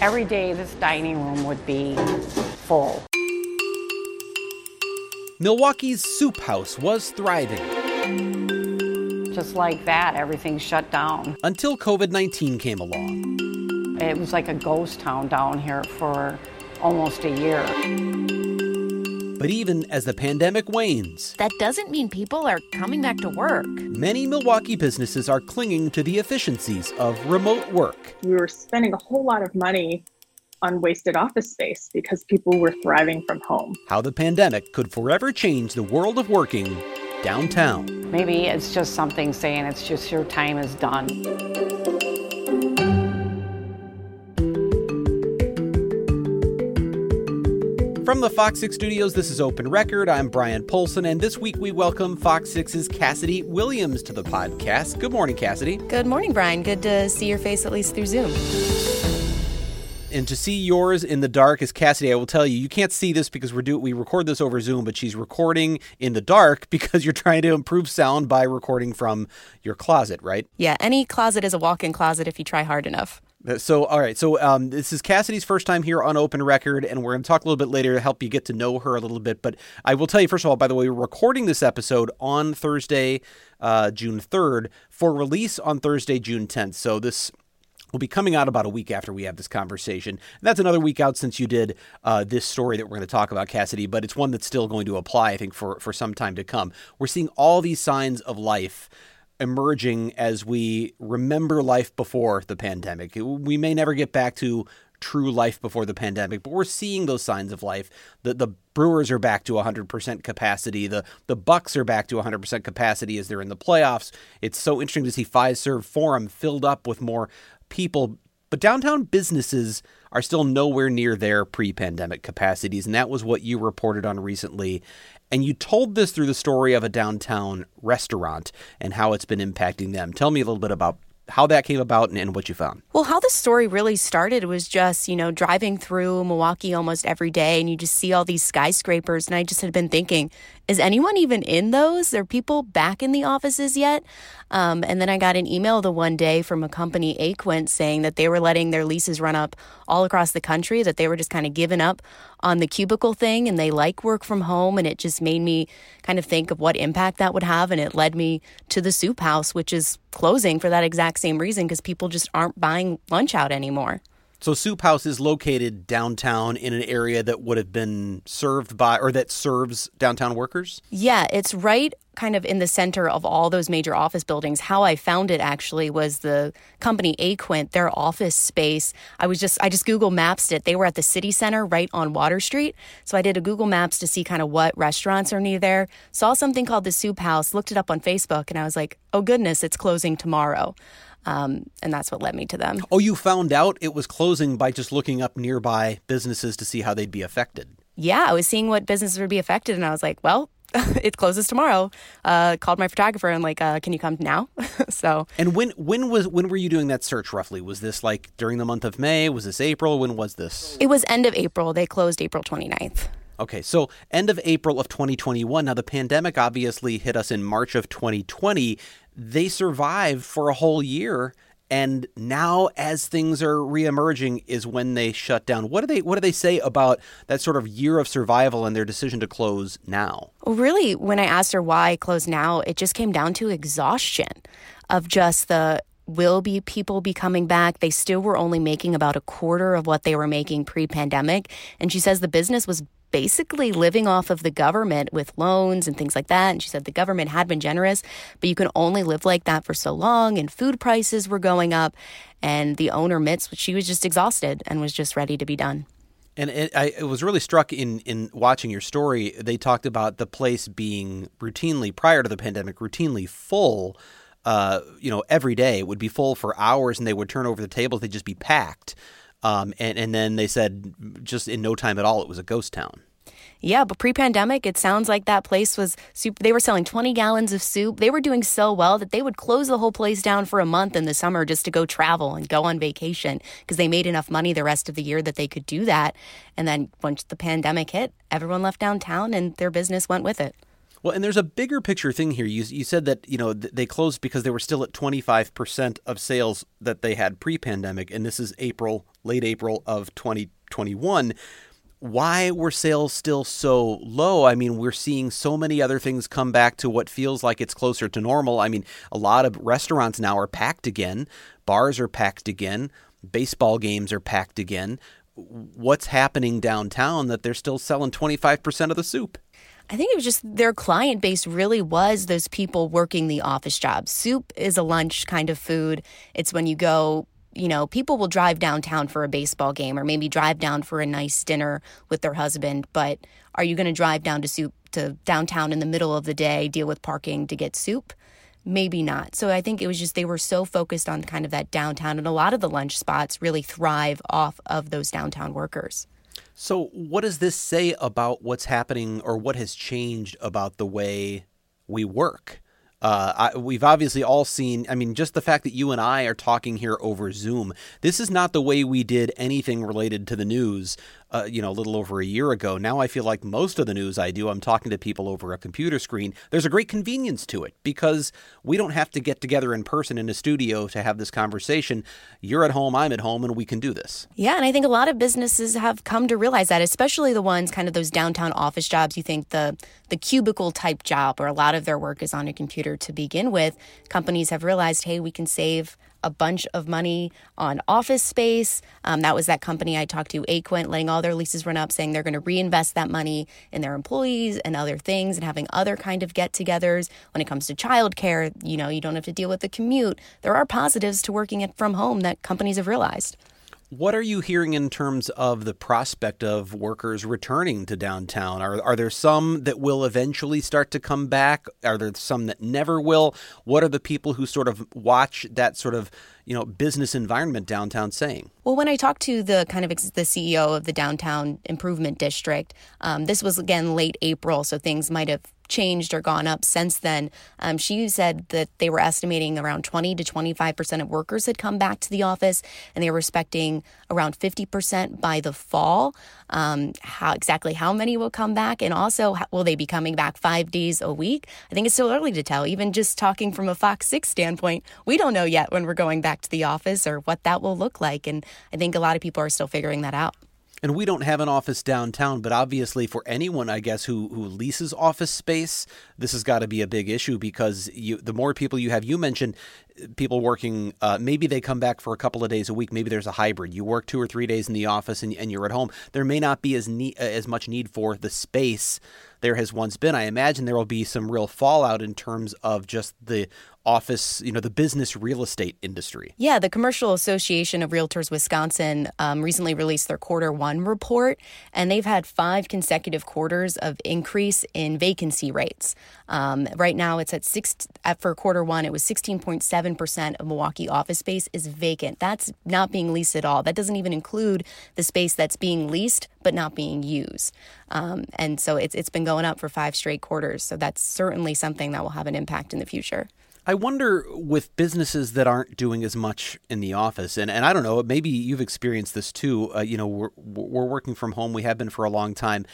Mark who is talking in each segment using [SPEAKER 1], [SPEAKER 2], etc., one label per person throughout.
[SPEAKER 1] Every day this dining room would be full.
[SPEAKER 2] Milwaukee's soup house was thriving.
[SPEAKER 1] Just like that, everything shut down.
[SPEAKER 2] Until COVID 19 came along.
[SPEAKER 1] It was like a ghost town down here for almost a year.
[SPEAKER 2] But even as the pandemic wanes,
[SPEAKER 3] that doesn't mean people are coming back to work.
[SPEAKER 2] Many Milwaukee businesses are clinging to the efficiencies of remote work.
[SPEAKER 4] We were spending a whole lot of money on wasted office space because people were thriving from home.
[SPEAKER 2] How the pandemic could forever change the world of working downtown.
[SPEAKER 1] Maybe it's just something saying it's just your time is done.
[SPEAKER 2] From the Fox 6 studios, this is Open Record. I'm Bryan Polcyn, and this week we welcome Fox 6's Cassidy Williams to the podcast. Good morning, Cassidy.
[SPEAKER 3] Good morning, Brian. Good to see your face at least through Zoom.
[SPEAKER 2] And to see yours in the dark is Cassidy. I will tell you, you can't see this because we're do we record this over Zoom, but she's recording in the dark because you're trying to improve sound by recording from your closet, right?
[SPEAKER 3] Yeah, any closet is a walk-in closet if you try hard enough.
[SPEAKER 2] Uh, so, all right. So, um, this is Cassidy's first time here on Open Record, and we're going to talk a little bit later to help you get to know her a little bit. But I will tell you, first of all, by the way, we're recording this episode on Thursday, uh, June 3rd, for release on Thursday, June 10th. So, this will be coming out about a week after we have this conversation. And that's another week out since you did uh, this story that we're going to talk about, Cassidy, but it's one that's still going to apply, I think, for, for some time to come. We're seeing all these signs of life emerging as we remember life before the pandemic. We may never get back to true life before the pandemic, but we're seeing those signs of life. The the Brewers are back to 100% capacity. The the Bucks are back to 100% capacity as they're in the playoffs. It's so interesting to see Fiserv Forum filled up with more people, but downtown businesses are still nowhere near their pre-pandemic capacities, and that was what you reported on recently. And you told this through the story of a downtown restaurant and how it's been impacting them. Tell me a little bit about how that came about and, what you found.
[SPEAKER 3] Well, how the story really started was just, you know, driving through Milwaukee almost every day and you just see all these skyscrapers. And I just had been thinking, is anyone even in those? Are people back in the offices yet? Um, and then I got an email the one day from a company, Aquent, saying that they were letting their leases run up all across the country, that they were just kind of giving up on the cubicle thing and they like work from home. And it just made me kind of think of what impact that would have. And it led me to the soup house, which is closing for that exact same reason because people just aren't buying lunch out anymore.
[SPEAKER 2] So Soup House is located downtown in an area that would have been served by or that serves downtown workers?
[SPEAKER 3] Yeah, it's right kind of in the center of all those major office buildings. How I found it actually was the company Aquent, their office space. I was just I just Google Maps it. They were at the city center right on Water Street. So I did a Google Maps to see kind of what restaurants are near there. Saw something called the Soup House, looked it up on Facebook, and I was like, oh goodness, it's closing tomorrow. Um, and that's what led me to them.
[SPEAKER 2] Oh, you found out it was closing by just looking up nearby businesses to see how they'd be affected.
[SPEAKER 3] Yeah, I was seeing what businesses would be affected, and I was like, well, it closes tomorrow. Uh, called my photographer and like, uh, can you come now? so.
[SPEAKER 2] And when when was when were you doing that search roughly? Was this like during the month of May? Was this April? When was this?
[SPEAKER 3] It was end of April. They closed April 29th.
[SPEAKER 2] Okay, so end of April of 2021. Now the pandemic obviously hit us in March of 2020 they survived for a whole year and now as things are reemerging is when they shut down. What do they what do they say about that sort of year of survival and their decision to close now?
[SPEAKER 3] Well really when i asked her why close now it just came down to exhaustion of just the will be people be coming back they still were only making about a quarter of what they were making pre-pandemic and she says the business was basically living off of the government with loans and things like that. And she said the government had been generous, but you can only live like that for so long. And food prices were going up. And the owner admits she was just exhausted and was just ready to be done.
[SPEAKER 2] And it, I it was really struck in, in watching your story. They talked about the place being routinely, prior to the pandemic, routinely full uh, you know, every day. It would be full for hours, and they would turn over the tables. They'd just be packed. Um, and and then they said, just in no time at all, it was a ghost town.
[SPEAKER 3] Yeah, but pre-pandemic, it sounds like that place was super. They were selling 20 gallons of soup. They were doing so well that they would close the whole place down for a month in the summer just to go travel and go on vacation because they made enough money the rest of the year that they could do that. And then once the pandemic hit, everyone left downtown and their business went with it.
[SPEAKER 2] Well, and there's a bigger picture thing here. You, you said that you know they closed because they were still at 25% of sales that they had pre-pandemic, and this is April, late April of 2021 why were sales still so low? I mean, we're seeing so many other things come back to what feels like it's closer to normal. I mean, a lot of restaurants now are packed again, bars are packed again, baseball games are packed again. What's happening downtown that they're still selling 25% of the soup?
[SPEAKER 3] I think it was just their client base really was those people working the office jobs. Soup is a lunch kind of food. It's when you go you know, people will drive downtown for a baseball game or maybe drive down for a nice dinner with their husband, but are you going to drive down to soup to downtown in the middle of the day, deal with parking to get soup? Maybe not. So I think it was just they were so focused on kind of that downtown and a lot of the lunch spots really thrive off of those downtown workers.
[SPEAKER 2] So what does this say about what's happening or what has changed about the way we work? Uh, I, we've obviously all seen, I mean, just the fact that you and I are talking here over Zoom, this is not the way we did anything related to the news uh, you know, a little over a year ago. Now I feel like most of the news I do, I'm talking to people over a computer screen. There's a great convenience to it because we don't have to get together in person in a studio to have this conversation. You're at home, I'm at home, and we can do this.
[SPEAKER 3] Yeah, and I think a lot of businesses have come to realize that, especially the ones kind of those downtown office jobs. You think the the cubicle type job where a lot of their work is on a computer to begin with. Companies have realized, hey, we can save a bunch of money on office space. Um, that was that company I talked to, Aquent, letting all their leases run up, saying they're going to reinvest that money in their employees and other things and having other kind of get-togethers. When it comes to childcare, you know, you don't have to deal with the commute. There are positives to working it from home that companies have realized.
[SPEAKER 2] What are you hearing in terms of the prospect of workers returning to downtown? Are, are there some that will eventually start to come back? Are there some that never will? What are the people who sort of watch that sort of you know business environment downtown saying?
[SPEAKER 3] Well, when I talked to the kind of ex- the CEO of the downtown improvement district, um, this was again late April, so things might have changed or gone up since then. Um, she said that they were estimating around 20 to 25 percent of workers had come back to the office, and they were expecting around 50 percent by the fall. Um, how exactly how many will come back, and also how, will they be coming back five days a week? I think it's still early to tell. Even just talking from a Fox Six standpoint, we don't know yet when we're going back to the office or what that will look like, and I think a lot of people are still figuring that out.
[SPEAKER 2] And we don't have an office downtown, but obviously for anyone, I guess, who who leases office space, this has got to be a big issue because you the more people you have, you mentioned people working, uh, maybe they come back for a couple of days a week. Maybe there's a hybrid. You work two or three days in the office and, and you're at home. There may not be as need, as much need for the space there has once been. I imagine there will be some real fallout in terms of just the office, you know, the business real estate industry.
[SPEAKER 3] Yeah, the Commercial Association of Realtors Wisconsin um, recently released their quarter one report, and they've had five consecutive quarters of increase in vacancy rates. Um, right now, it's at six for quarter one. It was sixteen point seven percent of Milwaukee office space is vacant. That's not being leased at all. That doesn't even include the space that's being leased but not being used. Um, and so it's it's been going up for five straight quarters. So that's certainly something that will have an impact in the future.
[SPEAKER 2] I wonder with businesses that aren't doing as much in the office, and, and I don't know, maybe you've experienced this too. Uh, you know, we're, we're working from home, we have been for a long time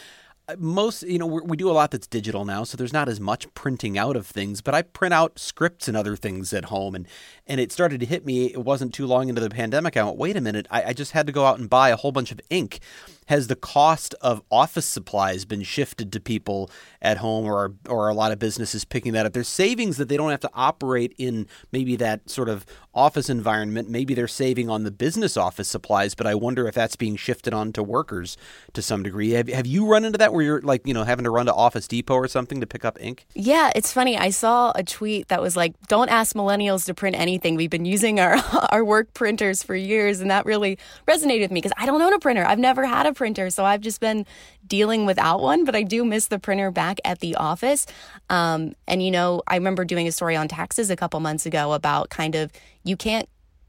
[SPEAKER 2] Uh, most you know we do a lot that's digital now so there's not as much printing out of things but i print out scripts and other things at home and and it started to hit me it wasn't too long into the pandemic i went wait a minute i, I just had to go out and buy a whole bunch of ink. Has the cost of office supplies been shifted to people at home or or a lot of businesses picking that up? There's savings that they don't have to operate in maybe that sort of office environment. Maybe they're saving on the business office supplies but i wonder if that's being shifted on to workers to some degree. Have, have you run into that where you're like you know having to run to office depot or something to pick up ink?
[SPEAKER 3] Yeah it's funny. I saw a tweet that was like don't ask millennials to print anything. We've been using our our work printers for years. And that really resonated with me because i don't own a printer. I've never had a printer. So I've just been dealing without one, but I do miss the printer back at the office. Um, and, you know, I remember doing a story on taxes a couple months ago about kind of you can't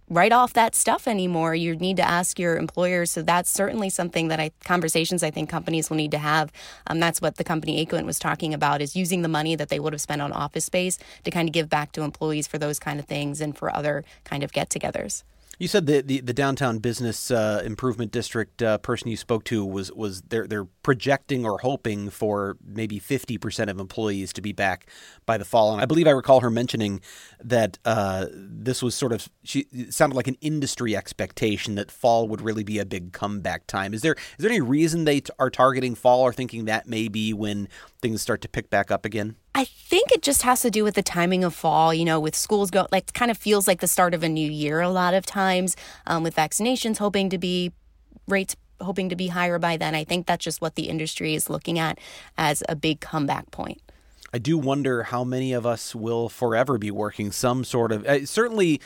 [SPEAKER 3] write off that stuff anymore. You need to ask your employer. So that's certainly something that I conversations I think companies will need to have. Um, that's what the company Aquent was talking about is using the money that they would have spent on office space to kind of give back to employees for those kind of things and for other kind of get-togethers.
[SPEAKER 2] You said the, the, the downtown business uh, improvement district uh, person you spoke to was was they're they're projecting or hoping for maybe fifty percent of employees to be back by the fall. And I believe I recall her mentioning that uh, this was sort of she sounded like an industry expectation that fall would really be a big comeback time. Is there is there any reason they t- are targeting fall or thinking that may be when things start to pick back up again?
[SPEAKER 3] I think it just has to do with the timing of fall, you know, with schools go like kind of feels like the start of a new year a lot of times um, with vaccinations hoping to be rates hoping to be higher by then. I think that's just what the industry is looking at as a big comeback point.
[SPEAKER 2] I do wonder how many of us will forever be working some sort of uh, certainly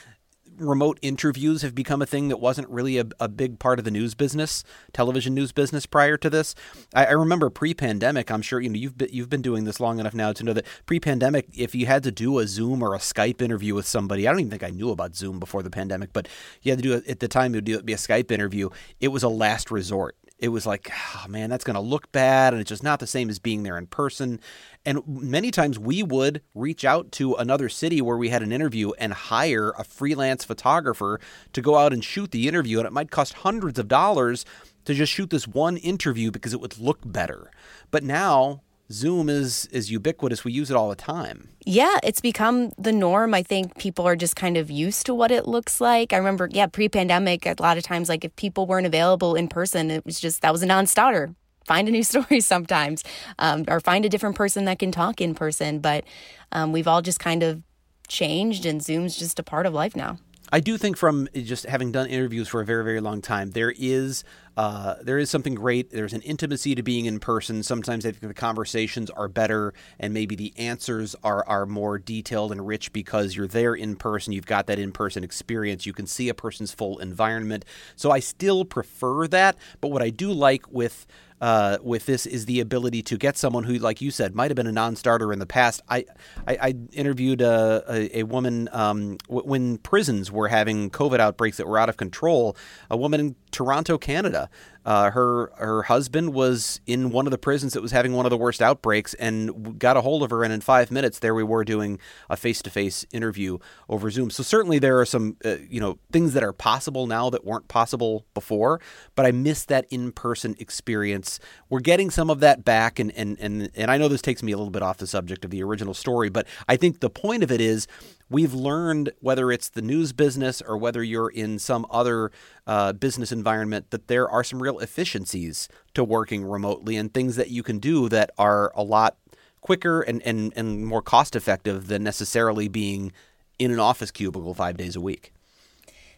[SPEAKER 2] remote interviews have become a thing that wasn't really a, a, big part of the news business, television news business prior to this. I, I remember pre-pandemic. I'm sure you know you've been, you've been doing this long enough now to know that pre-pandemic, if you had to do a Zoom or a Skype interview with somebody, I don't even think I knew about Zoom before the pandemic, but you had to do it at the time. It would, do, it would be a Skype interview. It was a last resort it was like, oh, man, that's going to look bad. And it's just not the same as being there in person. And many times we would reach out to another city where we had an interview and hire a freelance photographer to go out and shoot the interview. And it might cost hundreds of dollars to just shoot this one interview because it would look better. But now Zoom is is ubiquitous. We use it all the time.
[SPEAKER 3] Yeah, it's become the norm. I think people are just kind of used to what it looks like. I remember, yeah, pre-pandemic, a lot of times, like if people weren't available in person, it was just that was a non-starter. Find a new story sometimes, um, or find a different person that can talk in person. But um, we've all just kind of changed, and Zoom's just a part of life now.
[SPEAKER 2] I do think from just having done interviews for a very, very long time, there is uh, there is something great. There's an intimacy to being in person. Sometimes I think the conversations are better, and maybe the answers are are more detailed and rich because you're there in person. You've got that in person experience. You can see a person's full environment. So I still prefer that. But what I do like with uh, with this is the ability to get someone who, like you said, might have been a non-starter in the past. I I, I interviewed a, a, a woman um, w- when prisons were having COVID outbreaks that were out of control. A woman Toronto, Canada, uh, her her husband was in one of the prisons that was having one of the worst outbreaks, and got a hold of her. And in five minutes, there we were doing a face to face interview over Zoom. So certainly there are some uh, you know things that are possible now that weren't possible before. But I miss that in person experience. We're getting some of that back, and and and and I know this takes me a little bit off the subject of the original story, but I think the point of it is we've learned whether it's the news business or whether you're in some other uh, business environment that there are some real efficiencies to working remotely and things that you can do that are a lot quicker and, and, and more cost effective than necessarily being in an office cubicle five days a week.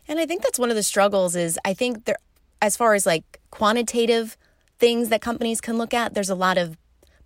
[SPEAKER 3] And I think that's one of the struggles is I think there as far as like quantitative things that companies can look at, there's a lot of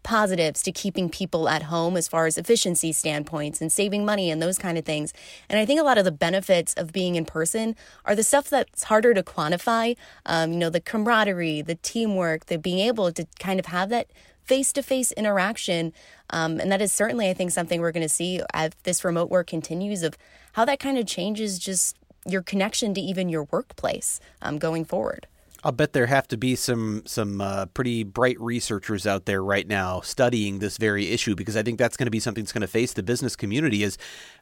[SPEAKER 3] positives to keeping people at home as far as efficiency standpoints and saving money and those kind of things. And I think a lot of the benefits of being in person are the stuff that's harder to quantify. Um, you know, the camaraderie, the teamwork, the being able to kind of have that face to face interaction. Um, and that is certainly, I think, something we're going to see as this remote work continues of how that kind of changes just your connection to even your workplace um, going forward.
[SPEAKER 2] I'll bet there have to be some some uh, pretty bright researchers out there right now studying this very issue because I think that's going to be something that's going to face the business community is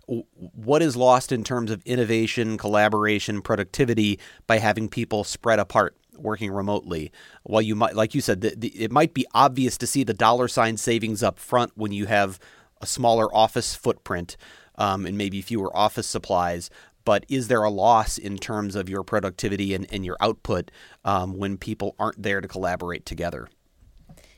[SPEAKER 2] what is lost in terms of innovation, collaboration, productivity by having people spread apart working remotely. While you might, like you said, the, the, it might be obvious to see the dollar sign savings up front when you have a smaller office footprint um, and maybe fewer office supplies but is there a loss in terms of your productivity and, and your output um, when people aren't there to collaborate together?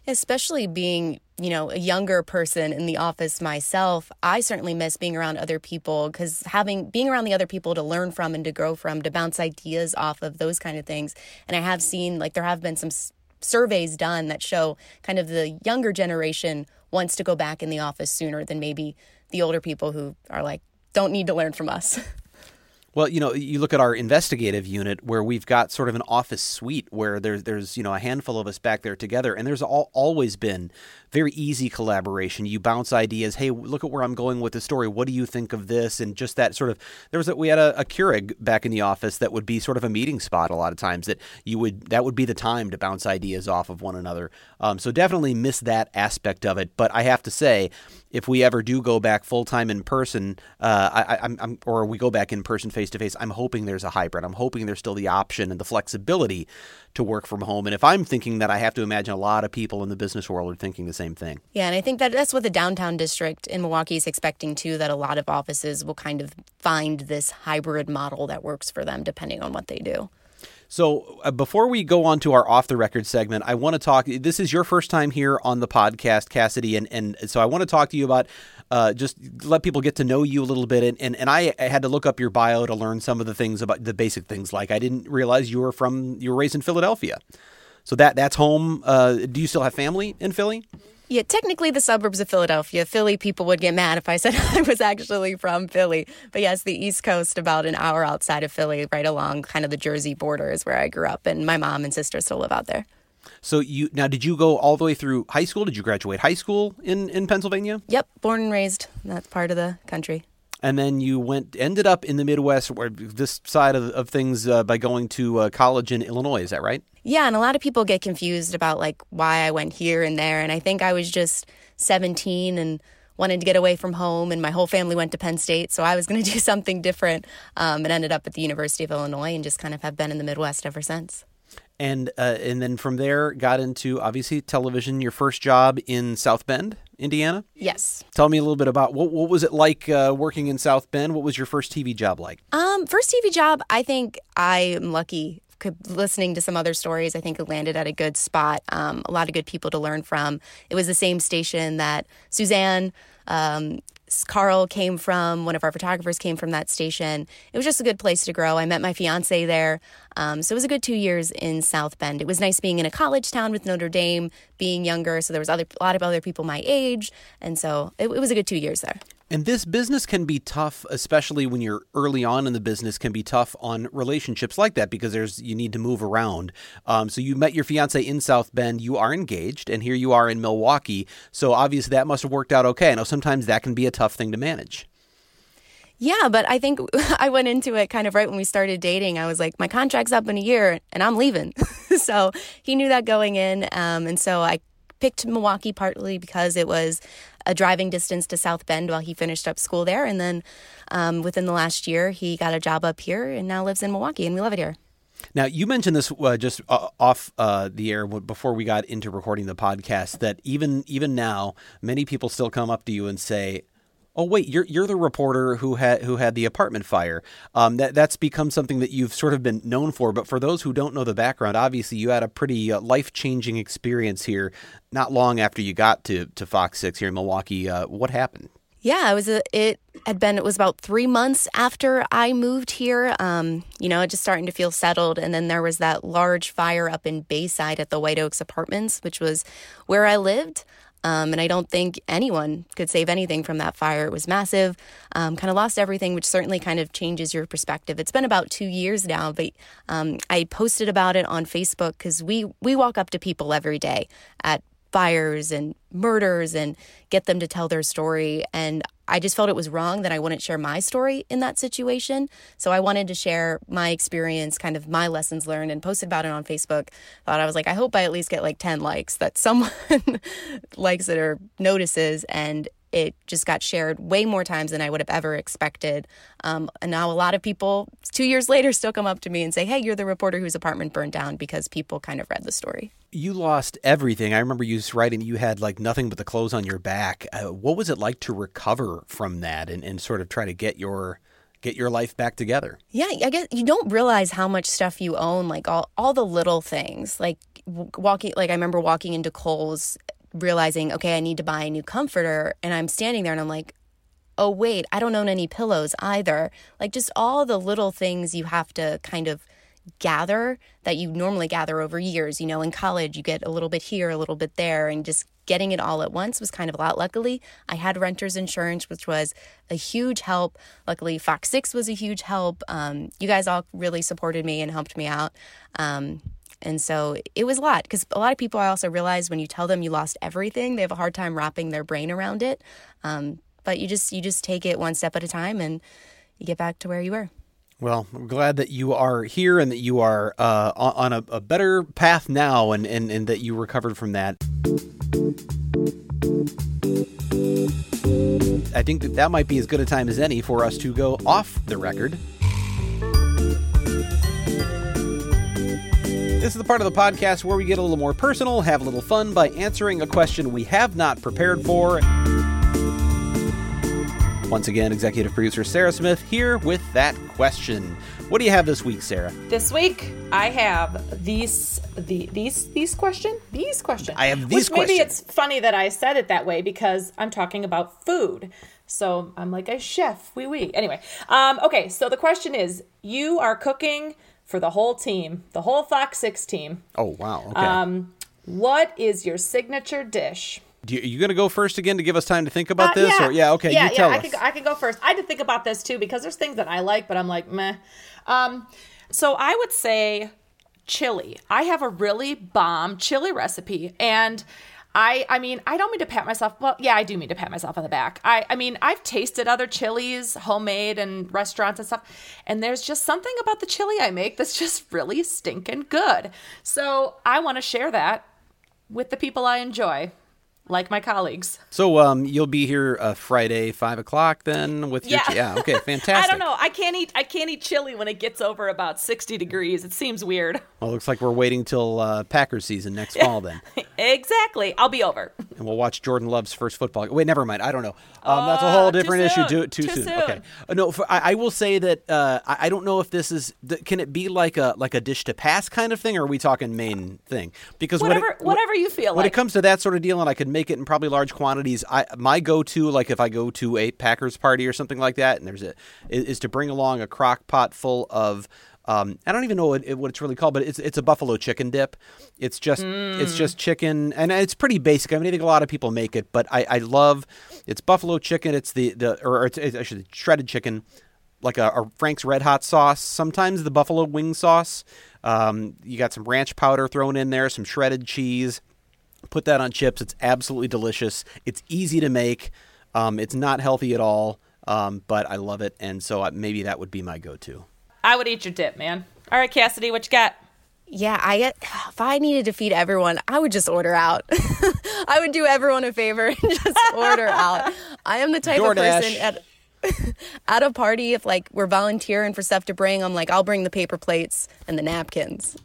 [SPEAKER 3] Especially being, you know, a younger person in the office myself, I certainly miss being around other people because having being around the other people to learn from and to grow from, to bounce ideas off of those kind of things. And I have seen like there have been some surveys done that show kind of the younger generation wants to go back in the office sooner than maybe the older people who are like don't need to learn from us.
[SPEAKER 2] Well, you know, you look at our investigative unit where we've got sort of an office suite where there's there's you know a handful of us back there together, and there's all, always been very easy collaboration. You bounce ideas. Hey, look at where I'm going with the story. What do you think of this? And just that sort of there was a, we had a, a Keurig back in the office that would be sort of a meeting spot a lot of times that you would that would be the time to bounce ideas off of one another. Um, so definitely miss that aspect of it. But I have to say, if we ever do go back full time in person, uh, I, I'm, I'm, or we go back in person face to face, I'm hoping there's a hybrid. I'm hoping there's still the option and the flexibility to work from home. And if I'm thinking that, I have to imagine a lot of people in the business world are thinking the same thing.
[SPEAKER 3] Yeah, and I think that that's what the downtown district in Milwaukee is expecting too. That a lot of offices will kind of find this hybrid model that works for them, depending on what they do.
[SPEAKER 2] So, uh, before we go on to our off the record segment, I want to talk. This is your first time here on the podcast, Cassidy, and, and so I want to talk to you about uh, just let people get to know you a little bit. And, and, and I, I, had to look up your bio to learn some of the things about the basic things. Like I didn't realize you were from you were raised in Philadelphia, so that that's home. Uh, do you still have family in Philly?
[SPEAKER 3] Yeah, technically the suburbs of Philadelphia. Philly people would get mad if I said I was actually from Philly. But yes, the East Coast, about an hour outside of Philly, right along kind of the Jersey border is where I grew up, and my mom and sister still live out there.
[SPEAKER 2] So you now did you go all the way through high school? Did you graduate high school in in Pennsylvania?
[SPEAKER 3] Yep, born and raised in that part of the country.
[SPEAKER 2] And then you went ended up in the Midwest, where this side of, of things, uh, by going to uh, college in Illinois. Is that right?
[SPEAKER 3] Yeah, and a lot of people get confused about like why I went here and there, and I think I was just 17 and wanted to get away from home, and my whole family went to Penn State, so I was going to do something different, um, and ended up at the University of Illinois, and just kind of have been in the Midwest ever since.
[SPEAKER 2] And uh, and then from there, got into obviously television. Your first job in South Bend, Indiana.
[SPEAKER 3] Yes.
[SPEAKER 2] Tell me a little bit about what what was it like uh, working in South Bend? What was your first TV job like?
[SPEAKER 3] Um, first TV job. I think I am lucky Could, listening to some other stories, I think it landed at a good spot. Um, a lot of good people to learn from. It was the same station that Suzanne, um, Carl came from. One of our photographers came from that station. It was just a good place to grow. I met my fiance there. Um, so it was a good two years in South Bend. It was nice being in a college town with Notre Dame, being younger. So there was other, a lot of other people my age. And so it, it was a good two years there.
[SPEAKER 2] And this business can be tough, especially when you're early on in the business, can be tough on relationships like that because there's you need to move around. Um, so you met your fiance in South Bend, you are engaged, and here you are in Milwaukee. So obviously that must have worked out okay. I know sometimes that can be a tough thing to manage.
[SPEAKER 3] Yeah, but I think I went into it kind of right when we started dating. I was like, my contract's up in a year and I'm leaving. so he knew that going in. Um, and so I picked Milwaukee partly because it was a driving distance to South Bend while he finished up school there. And then um, within the last year, he got a job up here and now lives in Milwaukee, and we love it here.
[SPEAKER 2] Now, you mentioned this uh, just uh, off uh, the air before we got into recording the podcast that even even now, many people still come up to you and say, oh wait, you're you're the reporter who had who had the apartment fire. Um, that that's become something that you've sort of been known for. But for those who don't know the background, obviously you had a pretty uh, life changing experience here. Not long after you got to to Fox Six here in Milwaukee, uh, what happened?
[SPEAKER 3] Yeah, it was a, it had been it was about three months after I moved here. Um, you know, just starting to feel settled, and then there was that large fire up in Bayside at the White Oaks Apartments, which was where I lived. Um, and I don't think anyone could save anything from that fire. It was massive, um, kind of lost everything, which certainly kind of changes your perspective. It's been about two years now, but um, I posted about it on Facebook because we we walk up to people every day at fires and murders and get them to tell their story. And I just felt it was wrong that I wouldn't share my story in that situation. So I wanted to share my experience, kind of my lessons learned, and posted about it on Facebook. Thought I was like, I hope I at least get like 10 likes, that someone likes it or notices. And it just got shared way more times than I would have ever expected. Um, and now a lot of people, two years later, still come up to me and say, Hey, you're the reporter whose apartment burned down because people kind of read the story.
[SPEAKER 2] You lost everything. I remember you writing you had like nothing but the clothes on your back. Uh, what was it like to recover from that and, and sort of try to get your get your life back together.
[SPEAKER 3] Yeah, I guess you don't realize how much stuff you own, like all all the little things. Like walking like I remember walking into Kohl's realizing, okay, I need to buy a new comforter. And I'm standing there and I'm like, oh, wait, I don't own any pillows either. Like just all the little things you have to kind of gather that you normally gather over years. You know, in college, you get a little bit here, a little bit there, and just getting it all at once was kind of a lot. Luckily, I had renter's insurance, which was a huge help. Luckily, Fox 6 was a huge help. Um, you guys all really supported me and helped me out. Um, and so it was a lot because a lot of people I also realize when you tell them you lost everything, they have a hard time wrapping their brain around it. Um, but you just you just take it one step at a time and you get back to where you were.
[SPEAKER 2] Well, I'm glad that you are here and that you are uh, on a, a, better path now and, and, and that you recovered from that. I think that that might be as good a time as any for us to go off the record. This is the part of the podcast where we get a little more personal, have a little fun by answering a question we have not prepared for. Once again, executive producer Sarah Smith here with that question. What do you have this week, Sarah?
[SPEAKER 5] This week I have these the these these question these questions.
[SPEAKER 2] I have these
[SPEAKER 5] Which maybe it's funny that I said it that way because I'm talking about food. So I'm like a chef, wee wee. Anyway, um, okay. So the question is: You are cooking for the whole team, the whole Fox Six team.
[SPEAKER 2] Oh wow! Okay.
[SPEAKER 5] Um, what is your signature dish?
[SPEAKER 2] You, are you going to go first again to give us time to think about uh, this? Yeah. Or yeah, okay,
[SPEAKER 5] yeah,
[SPEAKER 2] you tell
[SPEAKER 5] yeah,
[SPEAKER 2] us.
[SPEAKER 5] I can, go, I can go first. I had to think about this too because there's things that I like, but I'm like meh. Um, so I would say chili. I have a really bomb chili recipe, and I I mean I don't mean to pat myself. Well, yeah, I do mean to pat myself on the back. I I mean I've tasted other chilies, homemade and restaurants and stuff, and there's just something about the chili I make that's just really stinking good. So I want to share that with the people I enjoy like my colleagues.
[SPEAKER 2] So um, you'll be here uh, Friday, five o'clock, then with
[SPEAKER 5] yeah.
[SPEAKER 2] your yeah. Okay, fantastic.
[SPEAKER 5] I don't know. I can't eat. I can't eat chili when it gets over about sixty degrees. It seems weird.
[SPEAKER 2] Well, looks like we're waiting till uh, Packers season next fall then.
[SPEAKER 5] exactly. I'll be over.
[SPEAKER 2] And we'll watch Jordan Love's first football. Wait, never mind. I don't know. Um, that's a whole different
[SPEAKER 5] issue.
[SPEAKER 2] Too, too,
[SPEAKER 5] too
[SPEAKER 2] soon.
[SPEAKER 5] soon.
[SPEAKER 2] Okay. Uh, no, for, I, I, will say that uh, I, I, don't know if this is. Can it be like a like a dish to pass kind of thing, or are we talking main thing?
[SPEAKER 5] Because whatever
[SPEAKER 2] it,
[SPEAKER 5] whatever you feel.
[SPEAKER 2] When
[SPEAKER 5] like.
[SPEAKER 2] it comes to that sort of deal, and I could make it in probably large quantities. I my go to like if I go to a Packers party or something like that, and there's a is, is to bring along a crock pot full of um, I don't even know what, it, what, it's really called, but it's it's a buffalo chicken dip. It's just mm. it's just chicken, and it's pretty basic. I mean, I think a lot of people make it, but I, I love it's buffalo chicken. It's the the or it's, it's actually shredded chicken, like a, a, Frank's Red Hot sauce. Sometimes the buffalo wing sauce. Um, you got some ranch powder thrown in there, some shredded cheese. Put that on chips. It's absolutely delicious. It's easy to make. Um, it's not healthy at all, um, but I love it, and so maybe that would be my go-to.
[SPEAKER 5] I would eat your dip, man. All right, Cassidy, what you got?
[SPEAKER 3] Yeah, I get. If I needed to feed everyone, I would just order out. I would do everyone a favor and just order out. I am the type
[SPEAKER 2] DoorDash.
[SPEAKER 3] of person at at a party if like we're volunteering for stuff to bring. I'm like, I'll bring the paper plates and the napkins,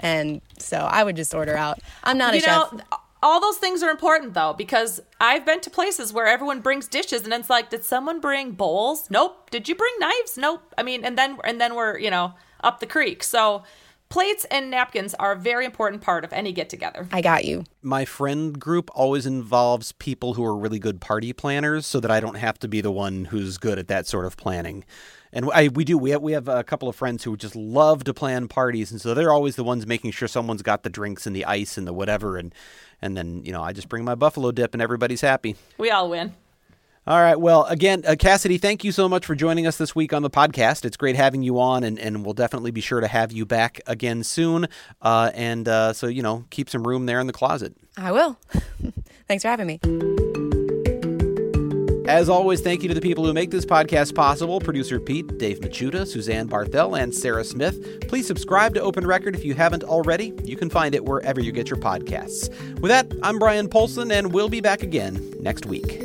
[SPEAKER 3] and so I would just order out. I'm not
[SPEAKER 5] you
[SPEAKER 3] a
[SPEAKER 5] know,
[SPEAKER 3] chef
[SPEAKER 5] all those things are important though because I've been to places where everyone brings dishes and it's like, did someone bring bowls? Nope. Did you bring knives? Nope. I mean, and then and then we're you know up the creek. So plates and napkins are a very important part of any get together.
[SPEAKER 3] I got you.
[SPEAKER 2] My friend group always involves people who are really good party planners so that I don't have to be the one who's good at that sort of planning and I, we do. We have we have a couple of friends who just love to plan parties, and so they're always the ones making sure someone's got the drinks and the ice and the whatever, and and then you know I just bring my buffalo dip, and everybody's happy.
[SPEAKER 5] We all win.
[SPEAKER 2] All right. Well, again, uh, Cassidy, thank you so much for joining us this week on the podcast. It's great having you on, and, and we'll definitely be sure to have you back again soon. Uh, and uh, so, you know, keep some room there in the closet.
[SPEAKER 3] I will. Thanks for having me.
[SPEAKER 2] As always, thank you to the people who make this podcast possible producer Pete, Dave Machuda, Suzanne Barthel, and Sarah Smith. Please subscribe to Open Record if you haven't already. You can find it wherever you get your podcasts. With that, I'm Bryan Polcyn, and we'll be back again next week.